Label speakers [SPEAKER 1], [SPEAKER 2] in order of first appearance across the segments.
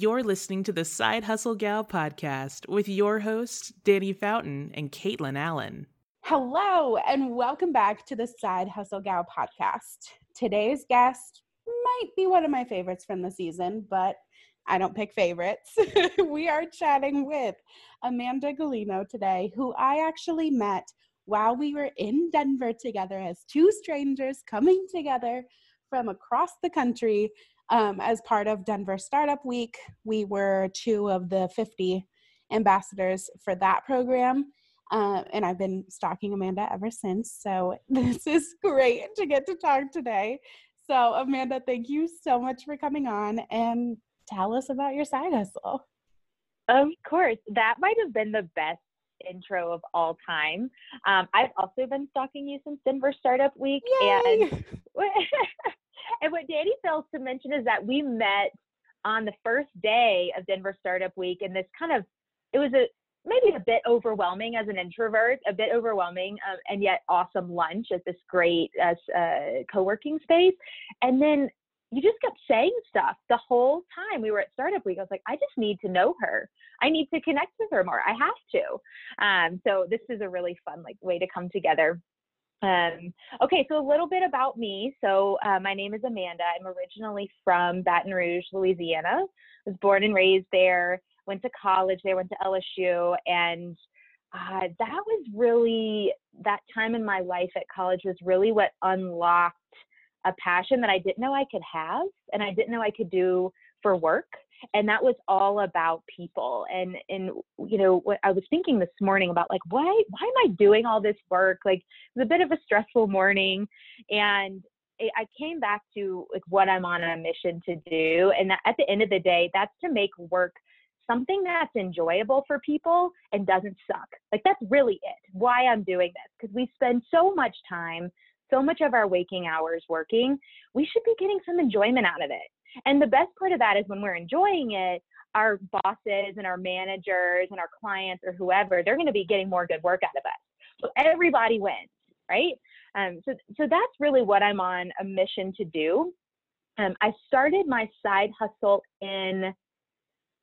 [SPEAKER 1] You're listening to the Side Hustle Gal podcast with your hosts, Dannie Fountain and Caitlyn Allen.
[SPEAKER 2] Hello, and welcome back to the Side Hustle Gal podcast. Today's guest might be one of my favorites from the season, but I don't pick favorites. we are chatting with Amanda Gulino today, who I actually met while we were in Denver together as two strangers coming together from across the country um, as part of Denver Startup Week. We were two of the 50 ambassadors for that program. Uh, and I've been stalking Amanda ever since. So this is great to get to talk today. So, Amanda, thank you so much for coming on and tell us about your side hustle.
[SPEAKER 3] Of course. That might have been the best intro of all time. Um, I've also been stalking you since Denver Startup Week.
[SPEAKER 2] Yay!
[SPEAKER 3] And and what Dannie fails to mention is that we met on the first day of Denver Startup Week, and this kind of it was a maybe a bit overwhelming as an introvert, a bit overwhelming, um, and yet awesome lunch at this great uh, uh, co-working space. And then you just kept saying stuff the whole time we were at Startup Week. I was like, I just need to know her. I need to connect with her more. I have to. Um, so this is a really fun like way to come together. Um, okay, so a little bit about me. So uh, my name is Amanda. I'm originally from Baton Rouge, Louisiana. I was born and raised there. Went to college there. Went to LSU, and uh, that was really that time in my life at college was really what unlocked a passion that I didn't know I could have, and I didn't know I could do for work and that was all about people and and you know what i was thinking this morning about like why why am i doing all this work? Like it was a bit of a stressful morning and i came back to like what i'm on a mission to do and at the end of the day that's to make work something that's enjoyable for people and doesn't suck. Like that's really it why i'm doing this because we spend so much time so much of our waking hours working we should be getting some enjoyment out of it and the best part of that is when we're enjoying it, our bosses and our managers and our clients or whoever, they're going to be getting more good work out of us. So everybody wins, right? Um, so, so that's really what I'm on a mission to do. Um, I started my side hustle in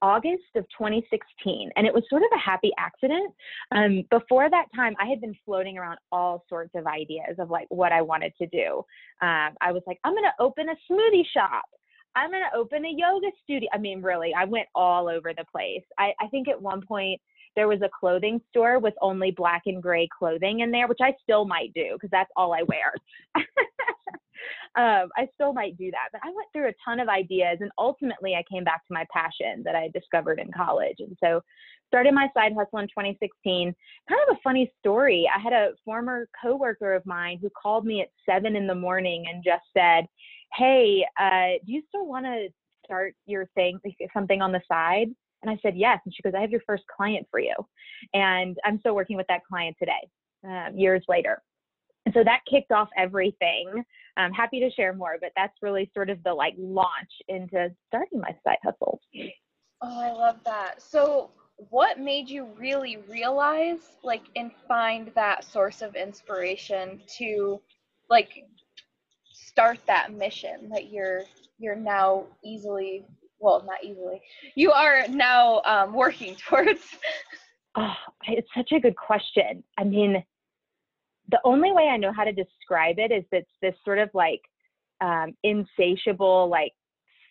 [SPEAKER 3] August of 2016, and it was sort of a happy accident. Um, before that time, I had been floating around all sorts of ideas of like what I wanted to do. Um, I was like, I'm going to open a smoothie shop. I'm going to open a yoga studio. I mean, really, I went all over the place. I, I think at one point there was a clothing store with only black and gray clothing in there, which I still might do because that's all I wear. um, I still might do that. But I went through a ton of ideas and ultimately I came back to my passion that I discovered in college. And so started my side hustle in 2016. Kind of a funny story. I had a former coworker of mine who called me at seven in the morning and just said, hey, uh, do you still want to start your thing, something on the side? And I said, yes. And she goes, I have your first client for you. And I'm still working with that client today, um, years later. And so that kicked off everything. I'm happy to share more, but that's really sort of the like launch into starting my side hustle.
[SPEAKER 4] Oh, I love that. So, what made you really realize, like, and find that source of inspiration to, like, start that mission that you're you're now easily well not easily you are now um, working towards.
[SPEAKER 3] Oh, it's such a good question. I mean the only way i know how to describe it is that this sort of like um, insatiable like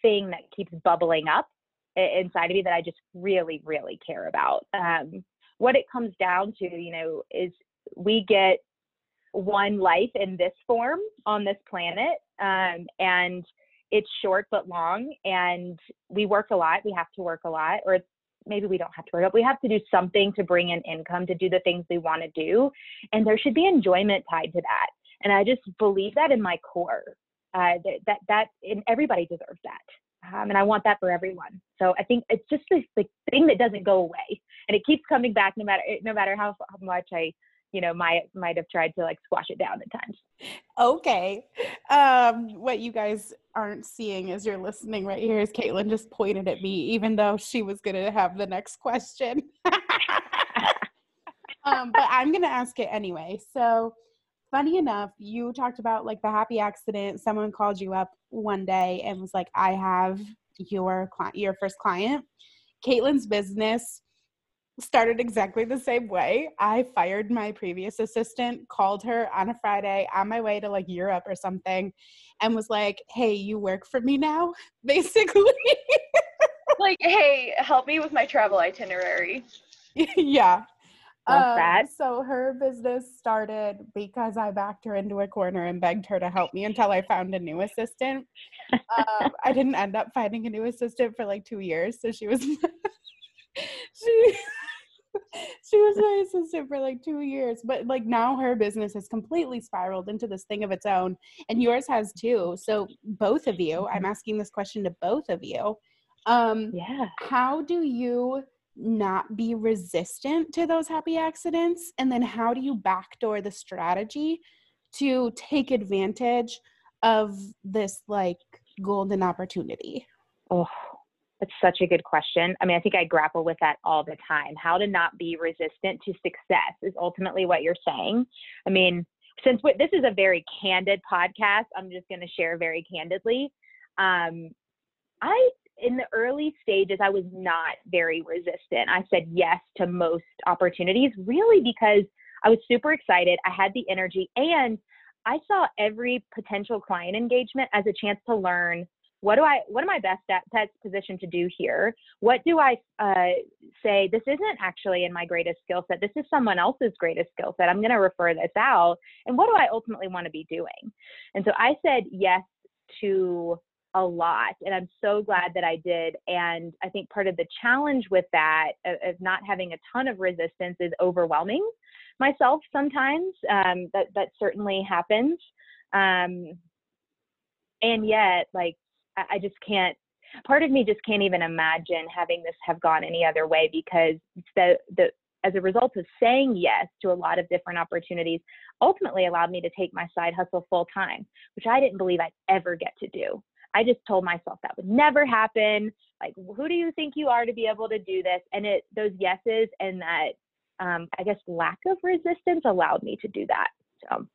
[SPEAKER 3] thing that keeps bubbling up inside of me that i just really really care about. Um, what it comes down to you know is we get one life in this form on this planet. Um, and it's short but long. And we work a lot. We have to work a lot, or maybe we don't have to work, but we have to do something to bring in income to do the things we want to do. And there should be enjoyment tied to that. And I just believe that in my core. Uh, that that, that and everybody deserves that. Um, and I want that for everyone. So I think it's just this like thing that doesn't go away, and it keeps coming back no matter no matter how, how much I you know might might have tried to like squash it down at times.
[SPEAKER 2] Okay. Um what you guys aren't seeing as you're listening right here is caitlyn just pointed at me even though she was gonna have the next question. Um but i'm gonna ask it anyway. So funny enough you talked about like the happy accident. Someone called you up one day and was like i have your client, your first client. Caitlyn's business started exactly the same way. I fired my previous assistant, called her on a Friday on my way to like Europe or something, and was like, Hey, you work for me now? Basically.
[SPEAKER 4] like, hey, help me with my travel itinerary.
[SPEAKER 2] yeah.
[SPEAKER 3] Love that.
[SPEAKER 2] So her business started because I backed her into a corner and begged her to help me until I found a new assistant. um, I didn't end up finding a new assistant for like two years, so she was she she was my assistant for like two years. But like now her business has completely spiraled into this thing of its own, and yours has too. So both of you, I'm asking this question to both of you. Um,
[SPEAKER 3] Yeah.
[SPEAKER 2] how do you not be resistant to those happy accidents and then how do you backdoor the strategy to take advantage of this like golden opportunity
[SPEAKER 3] Oh, that's such a good question. I mean, I think I grapple with that all the time. How to not be resistant to success is ultimately what you're saying. I mean, since this is a very candid podcast, I'm just going to share very candidly. Um, I, in the early stages, I was not very resistant. I said yes to most opportunities, really because I was super excited. I had the energy, and I saw every potential client engagement as a chance to learn what do I what am I best at best positioned to do here? What do I uh, say? This isn't actually in my greatest skill set. This is someone else's greatest skill set. I'm going to refer this out. And what do I ultimately want to be doing? And so I said yes to a lot, and I'm so glad that I did. And I think part of the challenge with that of, not having a ton of resistance is overwhelming myself sometimes. Um, that that certainly happens. Um, and yet, like I, just can't part of me just can't even imagine having this have gone any other way because the the as a result of saying yes to a lot of different opportunities ultimately allowed me to take my side hustle full time which i didn't believe i'd ever get to do. I just told myself that would never happen. Like who do you think you are to be able to do this? And it those yeses and that um, i guess lack of resistance allowed me to do that so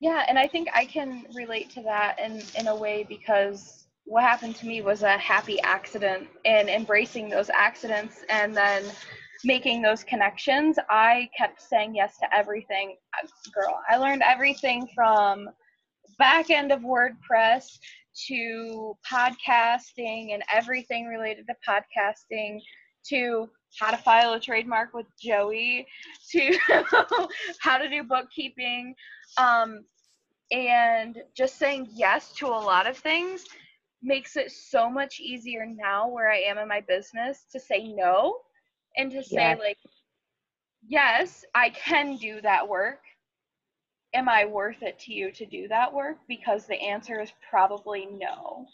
[SPEAKER 4] Yeah, and I think I can relate to that in in a way because what happened to me was a happy accident and embracing those accidents and then making those connections. I kept saying yes to everything. Girl, I learned everything from back end of WordPress to podcasting and everything related to podcasting to how to file a trademark with Joey to how to do bookkeeping um, and just saying yes to a lot of things makes it so much easier now where I am in my business to say no and to say
[SPEAKER 3] Yes.
[SPEAKER 4] like yes, I can do that work. Am I worth it to you to do that work? Because the answer is probably no.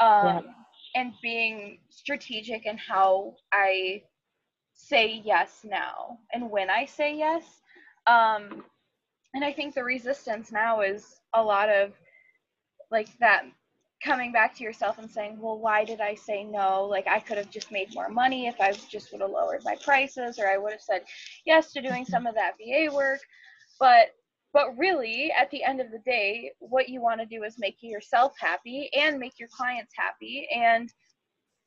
[SPEAKER 4] Um,
[SPEAKER 3] Yeah.
[SPEAKER 4] And being strategic in how I say yes now and when I say yes. Um, and I think the resistance now is a lot of like that coming back to yourself and saying, well, why did I say no? Like I could have just made more money if I just would have lowered my prices, or I would have said yes to doing some of that VA work. But but really, at the end of the day, what you want to do is make yourself happy and make your clients happy. And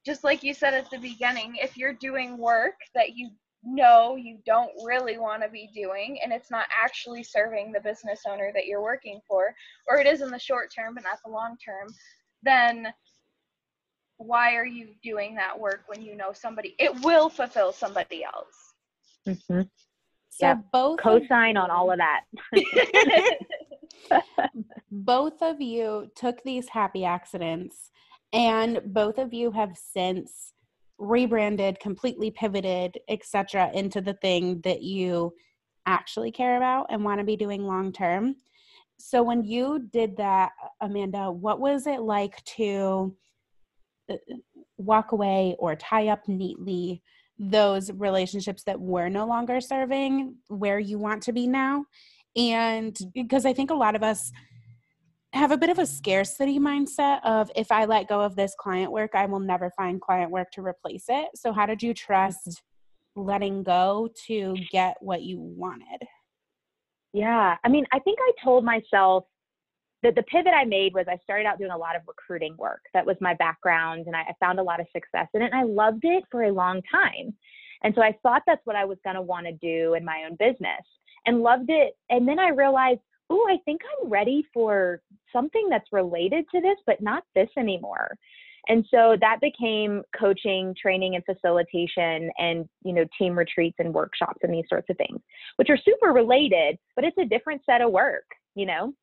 [SPEAKER 4] just like you said at the beginning, if you're doing work that you know you don't really want to be doing and it's not actually serving the business owner that you're working for, or it is in the short term but not the long term, then why are you doing that work when you know somebody it will fulfill somebody else?
[SPEAKER 3] mhm.
[SPEAKER 2] So
[SPEAKER 3] Yeah.
[SPEAKER 2] both of
[SPEAKER 3] co-sign on all of that
[SPEAKER 2] both of you took these happy accidents and both of you have since rebranded completely pivoted etc into the thing that you actually care about and want to be doing long term so when you did that amanda what was it like to uh, walk away or tie up neatly those relationships that were no longer serving where you want to be now and because i think a lot of us have a bit of a scarcity mindset of if I let go of this client work, I will never find client work to replace it. So, how did you trust letting go to get what you wanted?
[SPEAKER 3] Yeah, I mean, I think I told myself the, the pivot I made was I started out doing a lot of recruiting work. That was my background, and I, I found a lot of success in it, and I loved it for a long time. And so I thought that's what I was going to want to do in my own business and loved it. And then I realized, oh, I think I'm ready for something that's related to this, but not this anymore. And so that became coaching, training, and facilitation, and you know, team retreats and workshops and these sorts of things, which are super related, but it's a different set of work, you know.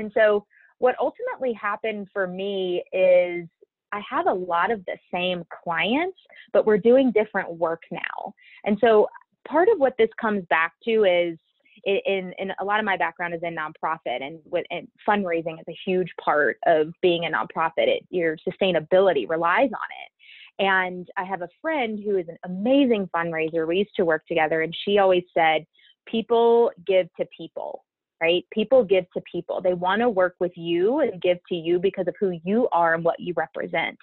[SPEAKER 3] And so what ultimately happened for me is I have a lot of the same clients, but we're doing different work now. And so part of what this comes back to is in, in a lot of my background is in nonprofit and with and fundraising is a huge part of being a nonprofit. It, your sustainability relies on it. And I have a friend who is an amazing fundraiser. We used to work together, and she always said, People give to people right? People give to people. They want to work with you and give to you because of who you are and what you represent.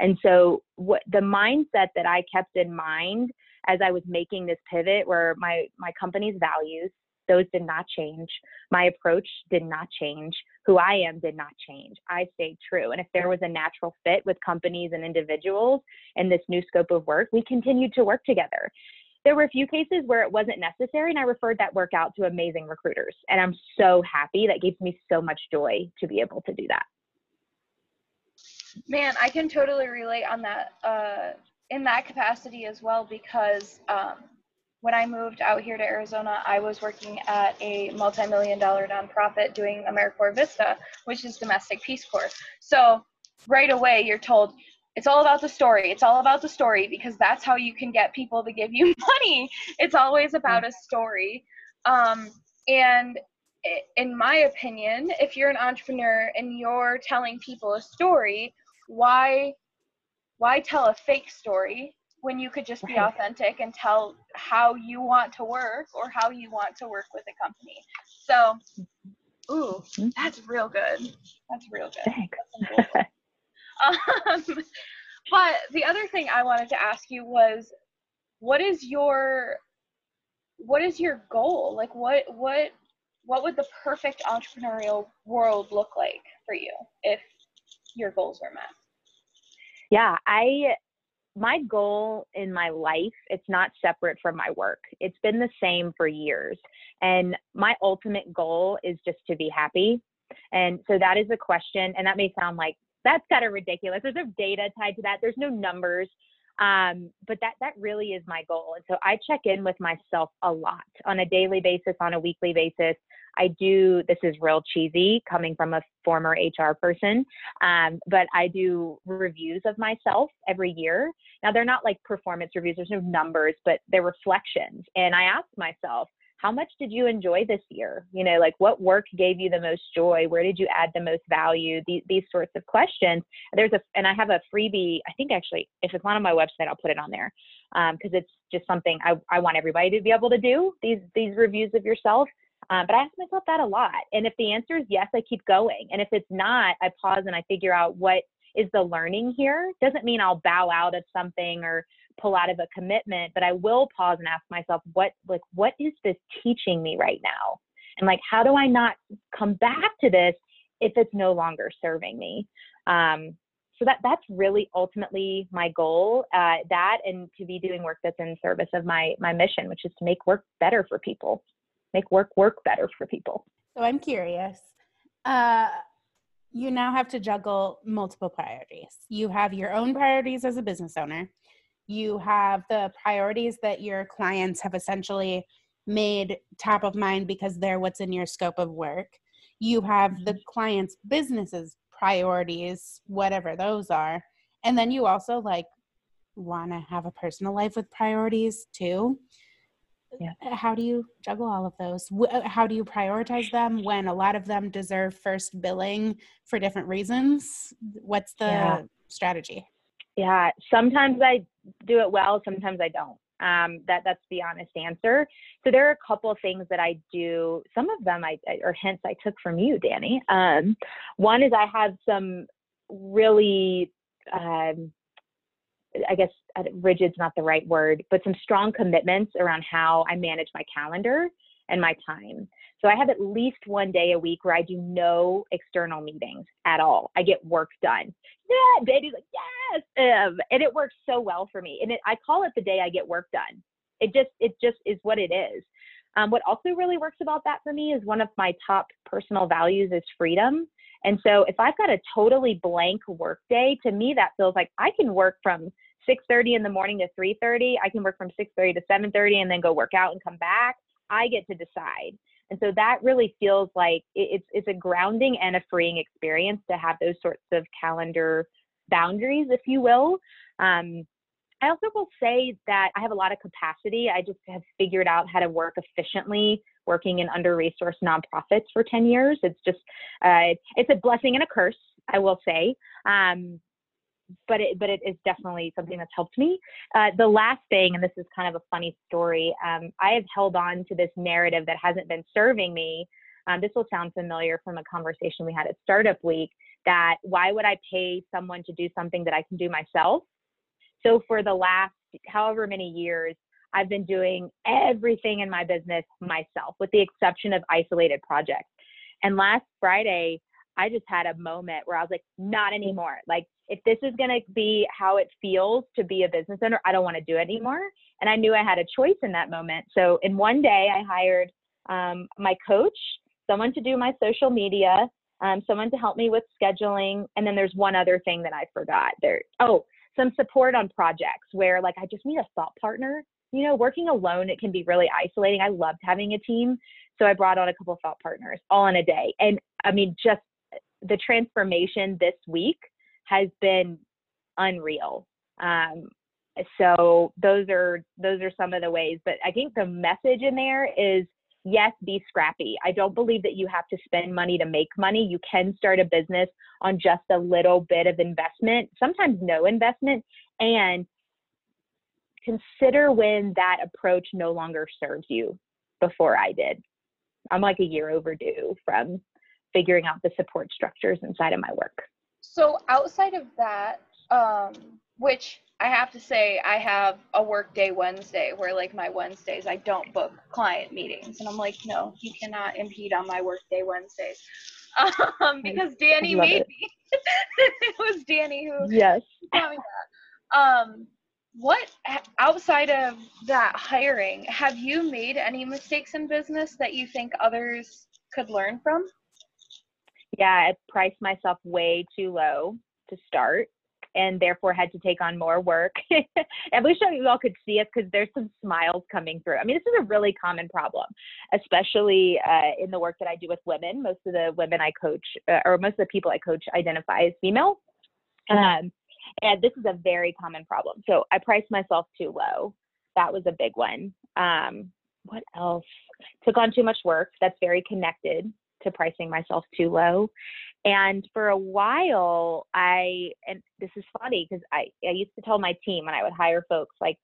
[SPEAKER 3] And so what the mindset that I kept in mind as I was making this pivot were my my company's values, those did not change. My approach did not change. Who I am did not change. I stayed true. And if there was a natural fit with companies and individuals in this new scope of work, we continued to work together there were a few cases where it wasn't necessary and I referred that work out to amazing recruiters. And I'm so happy. That gives me so much joy to be able to do that.
[SPEAKER 4] Man, I can totally relate on that uh, in that capacity as well because um, when I moved out here to Arizona, I was working at a multi-million dollar nonprofit doing AmeriCorps Vista, which is domestic Peace Corps. So right away, you're told it's all about the story. It's all about the story because that's how you can get people to give you money. It's always about a story. Um, and in my opinion, if you're an entrepreneur and you're telling people a story, why why tell a fake story when you could just be authentic and tell how you want to work or how you want to work with a company? So, ooh, mm-hmm. that's real good. That's real good.
[SPEAKER 3] Thanks.
[SPEAKER 4] Um, but the other thing I wanted to ask you was, what is your what is your goal? Like, what what what would the perfect entrepreneurial world look like for you if your goals were met?
[SPEAKER 3] Yeah, I my goal in my life it's not separate from my work it's been the same for years and my ultimate goal is just to be happy and so that is a question and that may sound like that's kind of ridiculous. There's no data tied to that. There's no numbers. Um, but that that really is my goal. And so I check in with myself a lot on a daily basis, on a weekly basis. I do. This is real cheesy, coming from a former HR person, um, but I do reviews of myself every year. Now they're not like performance reviews. There's no numbers, but they're reflections. And I ask myself, how much did you enjoy this year? You know, like what work gave you the most joy? Where did you add the most value? These, these sorts of questions. There's a, and I have a freebie. I think actually, if it's not on my website, I'll put it on there because um, it's just something I, I want everybody to be able to do these these reviews of yourself. Um, but I ask myself that a lot. And if the answer is yes, I keep going. And if it's not, I pause and I figure out what is the learning here. Doesn't mean I'll bow out of something or pull out of a commitment, but I will pause and ask myself, what like what is this teaching me right now? And like how do I not come back to this if it's no longer serving me? Um, so that that's really ultimately my goal. Uh, that and to be doing work that's in service of my my mission, which is to make work better for people, make work work better for people.
[SPEAKER 2] So I'm curious. Uh, you now have to juggle multiple priorities. You have your own priorities as a business owner you have the priorities that your clients have essentially made top of mind because they're what's in your scope of work. You have the mm-hmm. client's businesses priorities, whatever those are. And then you also like want to have a personal life with priorities too. Yeah. Uh, how do you juggle all of those? Uh, how do you prioritize them when a lot of them deserve first billing for different reasons? What's the yeah. strategy?
[SPEAKER 3] Yeah, sometimes I do it well, sometimes I don't. Um, that that's the honest answer. So there are a couple of things that I do. Some of them I or hints I took from you, Dannie. Um, one is I have some really, um, I guess rigid's not the right word, but some strong commitments around how I manage my calendar. and my time. So I have at least one day a week where I do no external meetings at all. I get work done. Yeah, baby's like, yes. Um, and it works so well for me. And it, I call it the day I get work done. It just, it just is what it is. Um, what also really works about that for me is one of my top personal values is freedom. And so if I've got a totally blank work day, to me that feels like I can work from 6:30 in the morning to 3:30. I can work from 6:30 to 7:30 and then go work out and come back. I get to decide. And so that really feels like it's it's a grounding and a freeing experience to have those sorts of calendar boundaries, if you will. Um, I also will say that I have a lot of capacity. I just have figured out how to work efficiently working in under resourced nonprofits for 10 years. It's just, uh, it's a blessing and a curse, I will say. Um, but it, but it is definitely something that's helped me. Uh, the last thing, and this is kind of a funny story, um, I have held on to this narrative that hasn't been serving me. Um, this will sound familiar from a conversation we had at Startup Week that why would I pay someone to do something that I can do myself? So for the last however many years, I've been doing everything in my business myself, with the exception of isolated projects. And last Friday, I just had a moment where I was like, not anymore. Like, if this is going to be how it feels to be a business owner, I don't want to do it anymore. And I knew I had a choice in that moment. So, in one day, I hired um, my coach, someone to do my social media, um, someone to help me with scheduling. And then there's one other thing that I forgot there. Oh, some support on projects where like I just need a thought partner. You know, working alone, it can be really isolating. I loved having a team. So I brought on a couple thought partners all in a day. And I mean, just the transformation this week has been unreal. Um, so those are those are some of the ways. But I think the message in there is yes, be scrappy. I don't believe that you have to spend money to make money. You can start a business on just a little bit of investment, sometimes no investment, and consider when that approach no longer serves you before I did. I'm like a year overdue from figuring out the support structures inside of my work.
[SPEAKER 4] So outside of that, um, which I have to say, I have a work day Wednesday where, like, my Wednesdays, I don't book client meetings. And I'm like, no, you cannot impede on my work day Wednesdays. Um, because Dannie made it. me. it was Dannie who
[SPEAKER 3] yes.
[SPEAKER 4] taught me that. Um, what outside of that hiring have you made any mistakes in business that you think others could learn from
[SPEAKER 3] yeah i priced myself way too low to start and therefore had to take on more work. I wish you all could see us because there's some smiles coming through. I mean, this is a really common problem, especially uh, in the work that I do with women. Most of the women I coach, uh, or most of the people I coach, identify as female. Um, and this is a very common problem. So I priced myself too low. That was a big one. Um, what else? Took on too much work. That's very connected to pricing myself too low. And for a while, I, and this is funny because I, I used to tell my team when I would hire folks, like,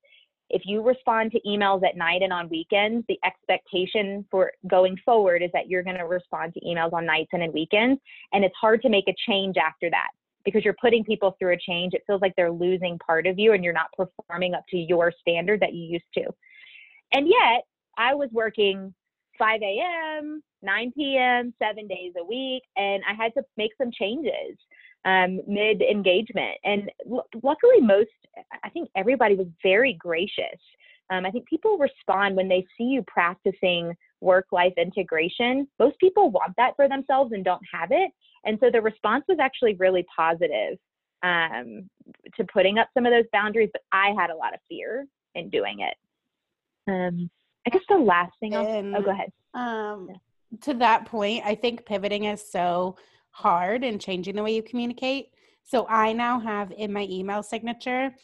[SPEAKER 3] if you respond to emails at night and on weekends, the expectation for going forward is that you're going to respond to emails on nights and in weekends. And it's hard to make a change after that because you're putting people through a change. It feels like they're losing part of you and you're not performing up to your standard that you used to. And yet, I was working 5 a.m., 9 p.m., seven days a week, and I had to make some changes um, mid engagement. And l- luckily, most, I think everybody was very gracious. Um, I think people respond when they see you practicing work life integration. Most people want that for themselves and don't have it. And so the response was actually really positive um, to putting up some of those boundaries, but I had a lot of fear in doing it. Um, I guess the last thing I'll, and, oh, go ahead.
[SPEAKER 2] Um, to that point, I think pivoting is so hard and changing the way you communicate. So I now have in my email signature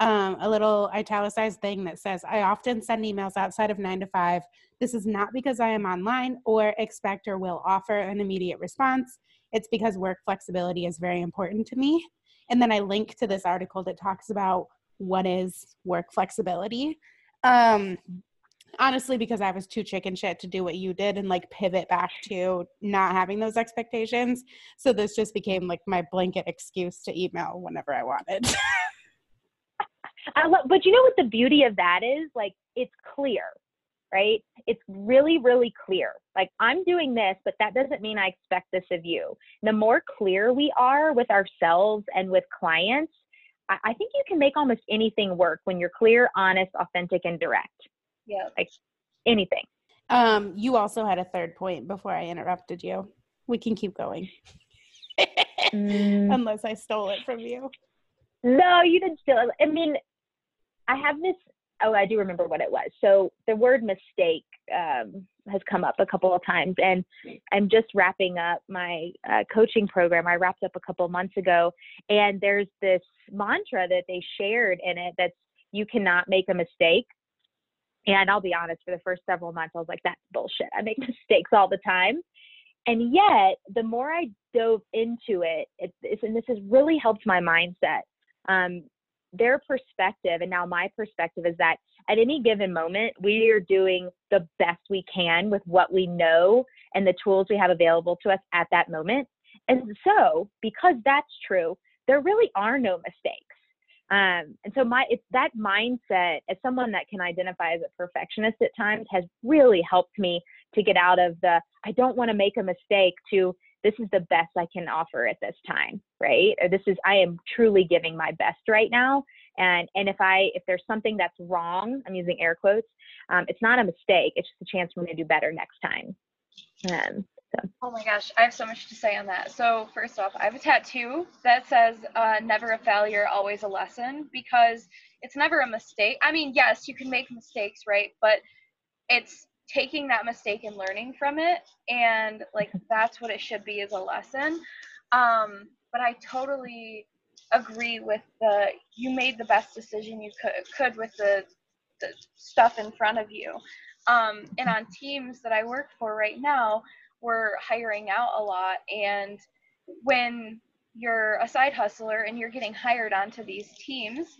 [SPEAKER 2] um, a little italicized thing that says, I often send emails outside of nine to five. This is not because I am online or expect or will offer an immediate response. It's because work flexibility is very important to me. And then I link to this article that talks about what is work flexibility. Um, honestly because I was too chicken shit to do what you did and like pivot back to not having those expectations. So this just became like my blanket excuse to email whenever I wanted.
[SPEAKER 3] I love, but you know what the beauty of that is? Like it's clear, right? It's really, really clear. Like, I'm doing this, but that doesn't mean I expect this of you. The more clear we are with ourselves and with clients, I, I think you can make almost anything work when you're clear, honest, authentic, and direct.
[SPEAKER 4] Yeah.
[SPEAKER 3] Like anything.
[SPEAKER 2] Um, you also had a third point before I interrupted you. We can keep going.
[SPEAKER 3] Mm.
[SPEAKER 2] Unless I stole it from you.
[SPEAKER 3] No, you didn't steal it. I mean, I have this. Oh, I do remember what it was. So the word mistake um, has come up a couple of times, and I'm just wrapping up my uh, coaching program. I wrapped up a couple months ago, and there's this mantra that they shared in it that's you cannot make a mistake. And I'll be honest, for the first several months, I was like, that's bullshit. I make mistakes all the time. And yet, the more I dove into it, it and this has really helped my mindset. Um, their perspective, and now my perspective, is that at any given moment, we are doing the best we can with what we know and the tools we have available to us at that moment. And so, because that's true, there really are no mistakes. Um, and so my it's that mindset as someone that can identify as a perfectionist at times has really helped me to get out of the I don't want to make a mistake to this is the best I can offer at this time, right? Or this is I am truly giving my best right now. And and if I if there's something that's wrong, I'm using air quotes, um, it's not a mistake. It's just a chance for me to do better next time. Um, so.
[SPEAKER 4] Oh my gosh, I have so much to say on that. So first off, I have a tattoo that says uh, "Never a failure, always a lesson" because it's never a mistake. I mean, yes, you can make mistakes, right? But it's taking that mistake and learning from it, and like that's what it should be as a lesson. Um, but I totally agree with the you made the best decision you could could with the the stuff in front of you. Um, and on teams that I work for right now, we're hiring out a lot and when you're a side hustler and you're getting hired onto these teams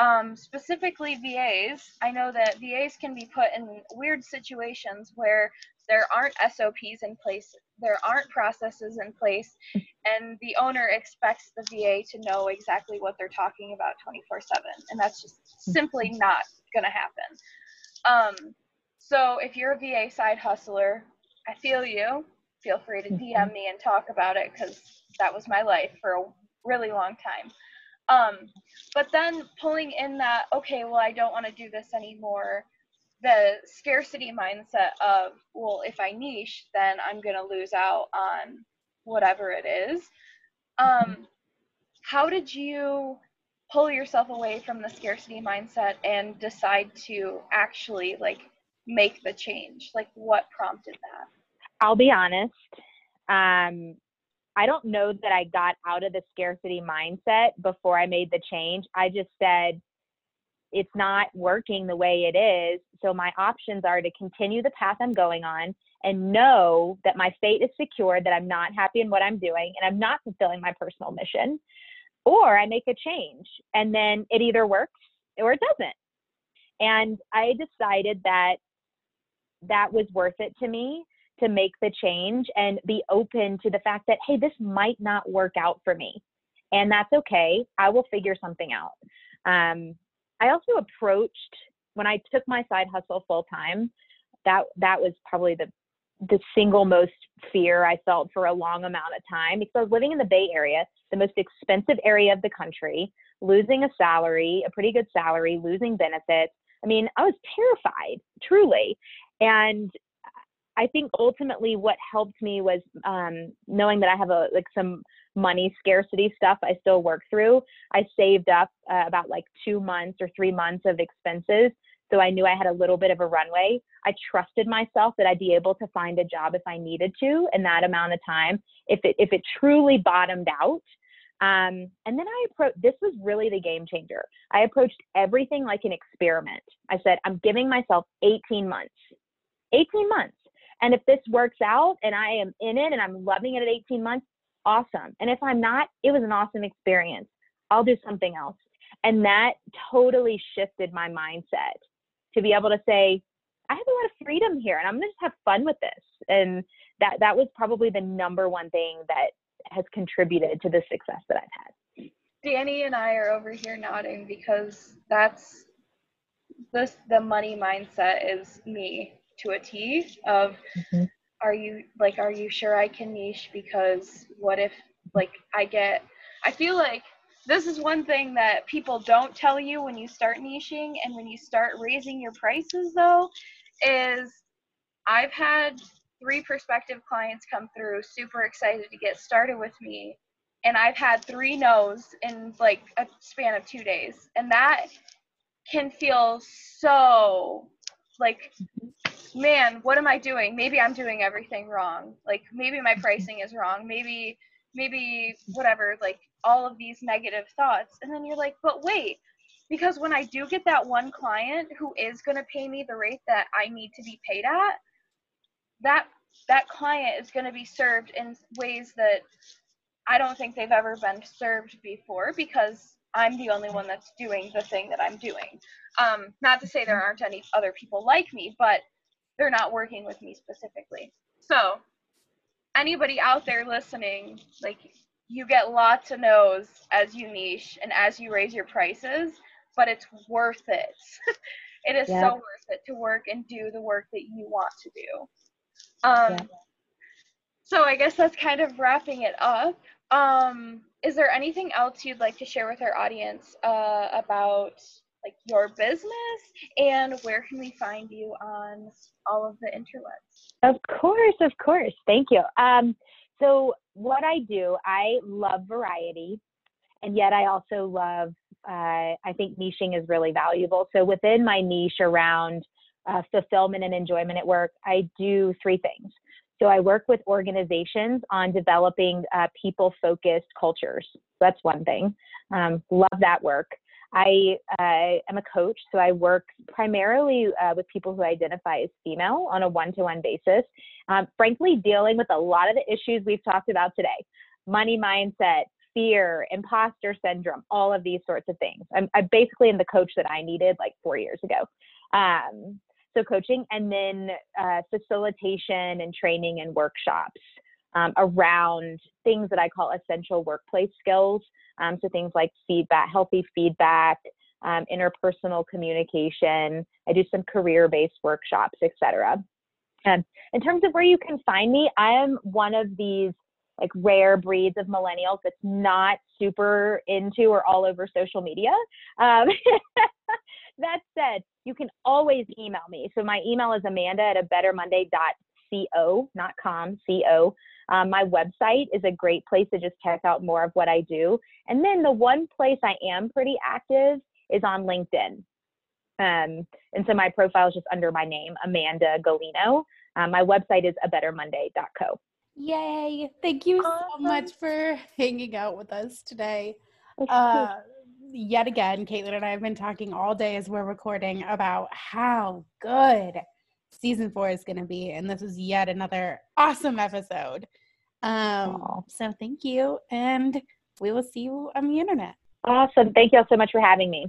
[SPEAKER 4] um, specifically vas i know that vas can be put in weird situations where there aren't sops in place there aren't processes in place and the owner expects the va to know exactly what they're talking about 24 7 and that's just simply not going to happen. Um, so if you're a va side hustler I feel you. Feel free to DM me and talk about it because that was my life for a really long time. Um, but then pulling in that, okay, well, I don't want to do this anymore. The scarcity mindset of, well, if I niche, then I'm going to lose out on whatever it is. Um, how did you pull yourself away from the scarcity mindset and decide to actually like make the change? Like, what prompted that?
[SPEAKER 3] I'll be honest. Um, I don't know that I got out of the scarcity mindset before I made the change. I just said, it's not working the way it is. So my options are to continue the path I'm going on and know that my fate is secure, that I'm not happy in what I'm doing and I'm not fulfilling my personal mission, or I make a change and then it either works or it doesn't. And I decided that that was worth it to me to make the change and be open to the fact that, hey, this might not work out for me. And that's okay. I will figure something out. Um, I also approached when I took my side hustle full time. That that was probably the the single most fear I felt for a long amount of time because I was living in the Bay Area, the most expensive area of the country, losing a salary, a pretty good salary, losing benefits. I mean, I was terrified, truly. And I think ultimately what helped me was um, knowing that I have a like some money scarcity stuff I still work through. I saved up uh, about like two months or three months of expenses, so I knew I had a little bit of a runway. I trusted myself that I'd be able to find a job if I needed to in that amount of time. If it if it truly bottomed out. Um, and then I approached, this was really the game changer. I approached everything like an experiment. I said, I'm giving myself 18 months. 18 months. And if this works out and I am in it and I'm loving it at 18 months, awesome. And if I'm not, it was an awesome experience. I'll do something else. And that totally shifted my mindset to be able to say, I have a lot of freedom here and I'm gonna just have fun with this. And that that was probably the number one thing that has contributed to the success that I've had.
[SPEAKER 4] Dannie and I are over here nodding because that's this the money mindset is me to a T of
[SPEAKER 3] Mm-hmm.
[SPEAKER 4] are you like are you sure I can niche because what if like I get I feel like this is one thing that people don't tell you when you start niching and when you start raising your prices though is I've had three prospective clients come through super excited to get started with me and I've had three no's in like a span of 2 days and that can feel so like man what am i doing? Maybe i'm doing everything wrong. Like maybe my pricing is wrong. Maybe maybe whatever like all of these negative thoughts. And then you're like but wait because when i do get that one client who is going to pay me the rate that i need to be paid at that that client is going to be served in ways that i don't think they've ever been served before because i'm the only one that's doing the thing that i'm doing. Um, not to say there aren't any other people like me but they're not working with me specifically. So, anybody out there listening, like you get lots of no's as you niche and as you raise your prices, but it's worth it. it is
[SPEAKER 3] Yeah.
[SPEAKER 4] so worth it to work and do the work that you want to do. Um,
[SPEAKER 3] Yeah.
[SPEAKER 4] So, I guess that's kind of wrapping it up. Um, is there anything else you'd like to share with our audience uh, about like your business and where can we find you on all of the interwebs?
[SPEAKER 3] Of course, of course. Thank you. Um, so what I do, I love variety, and yet I also love. Uh, I think niching is really valuable. So within my niche around uh, fulfillment and enjoyment at work, I do three things. So I work with organizations on developing uh, people-focused cultures. That's one thing. Um, love that work. I uh, am a coach, so I work primarily uh, with people who identify as female on a one to one basis. Um, frankly, dealing with a lot of the issues we've talked about today money mindset, fear, imposter syndrome, all of these sorts of things. I'm, I basically in the coach that I needed like four years ago. Um, so, coaching and then uh, facilitation and training and workshops. Um, around things that I call essential workplace skills. Um, so things like feedback, healthy feedback, um, interpersonal communication. I do some career-based workshops, etc. Um, in terms of where you can find me, I am one of these like rare breeds of millennials that's not super into or all over social media. Um, that said, you can always email me. So my email is amanda at a bettermonday.co, not com, co. Um, my website is a great place to just check out more of what I do. And then the one place I am pretty active is on LinkedIn. Um, and so my profile is just under my name, Amanda Gulino. Um, my website is a bettermonday.co.
[SPEAKER 2] Yay. Thank you so much for hanging out with us today. Uh, yet again, Caitlyn and I have been talking all day as we're recording about how good season four is going to be. And this is yet another awesome episode. Um, so thank you. And we will see you on the internet.
[SPEAKER 3] Awesome. Thank you all so much for having me.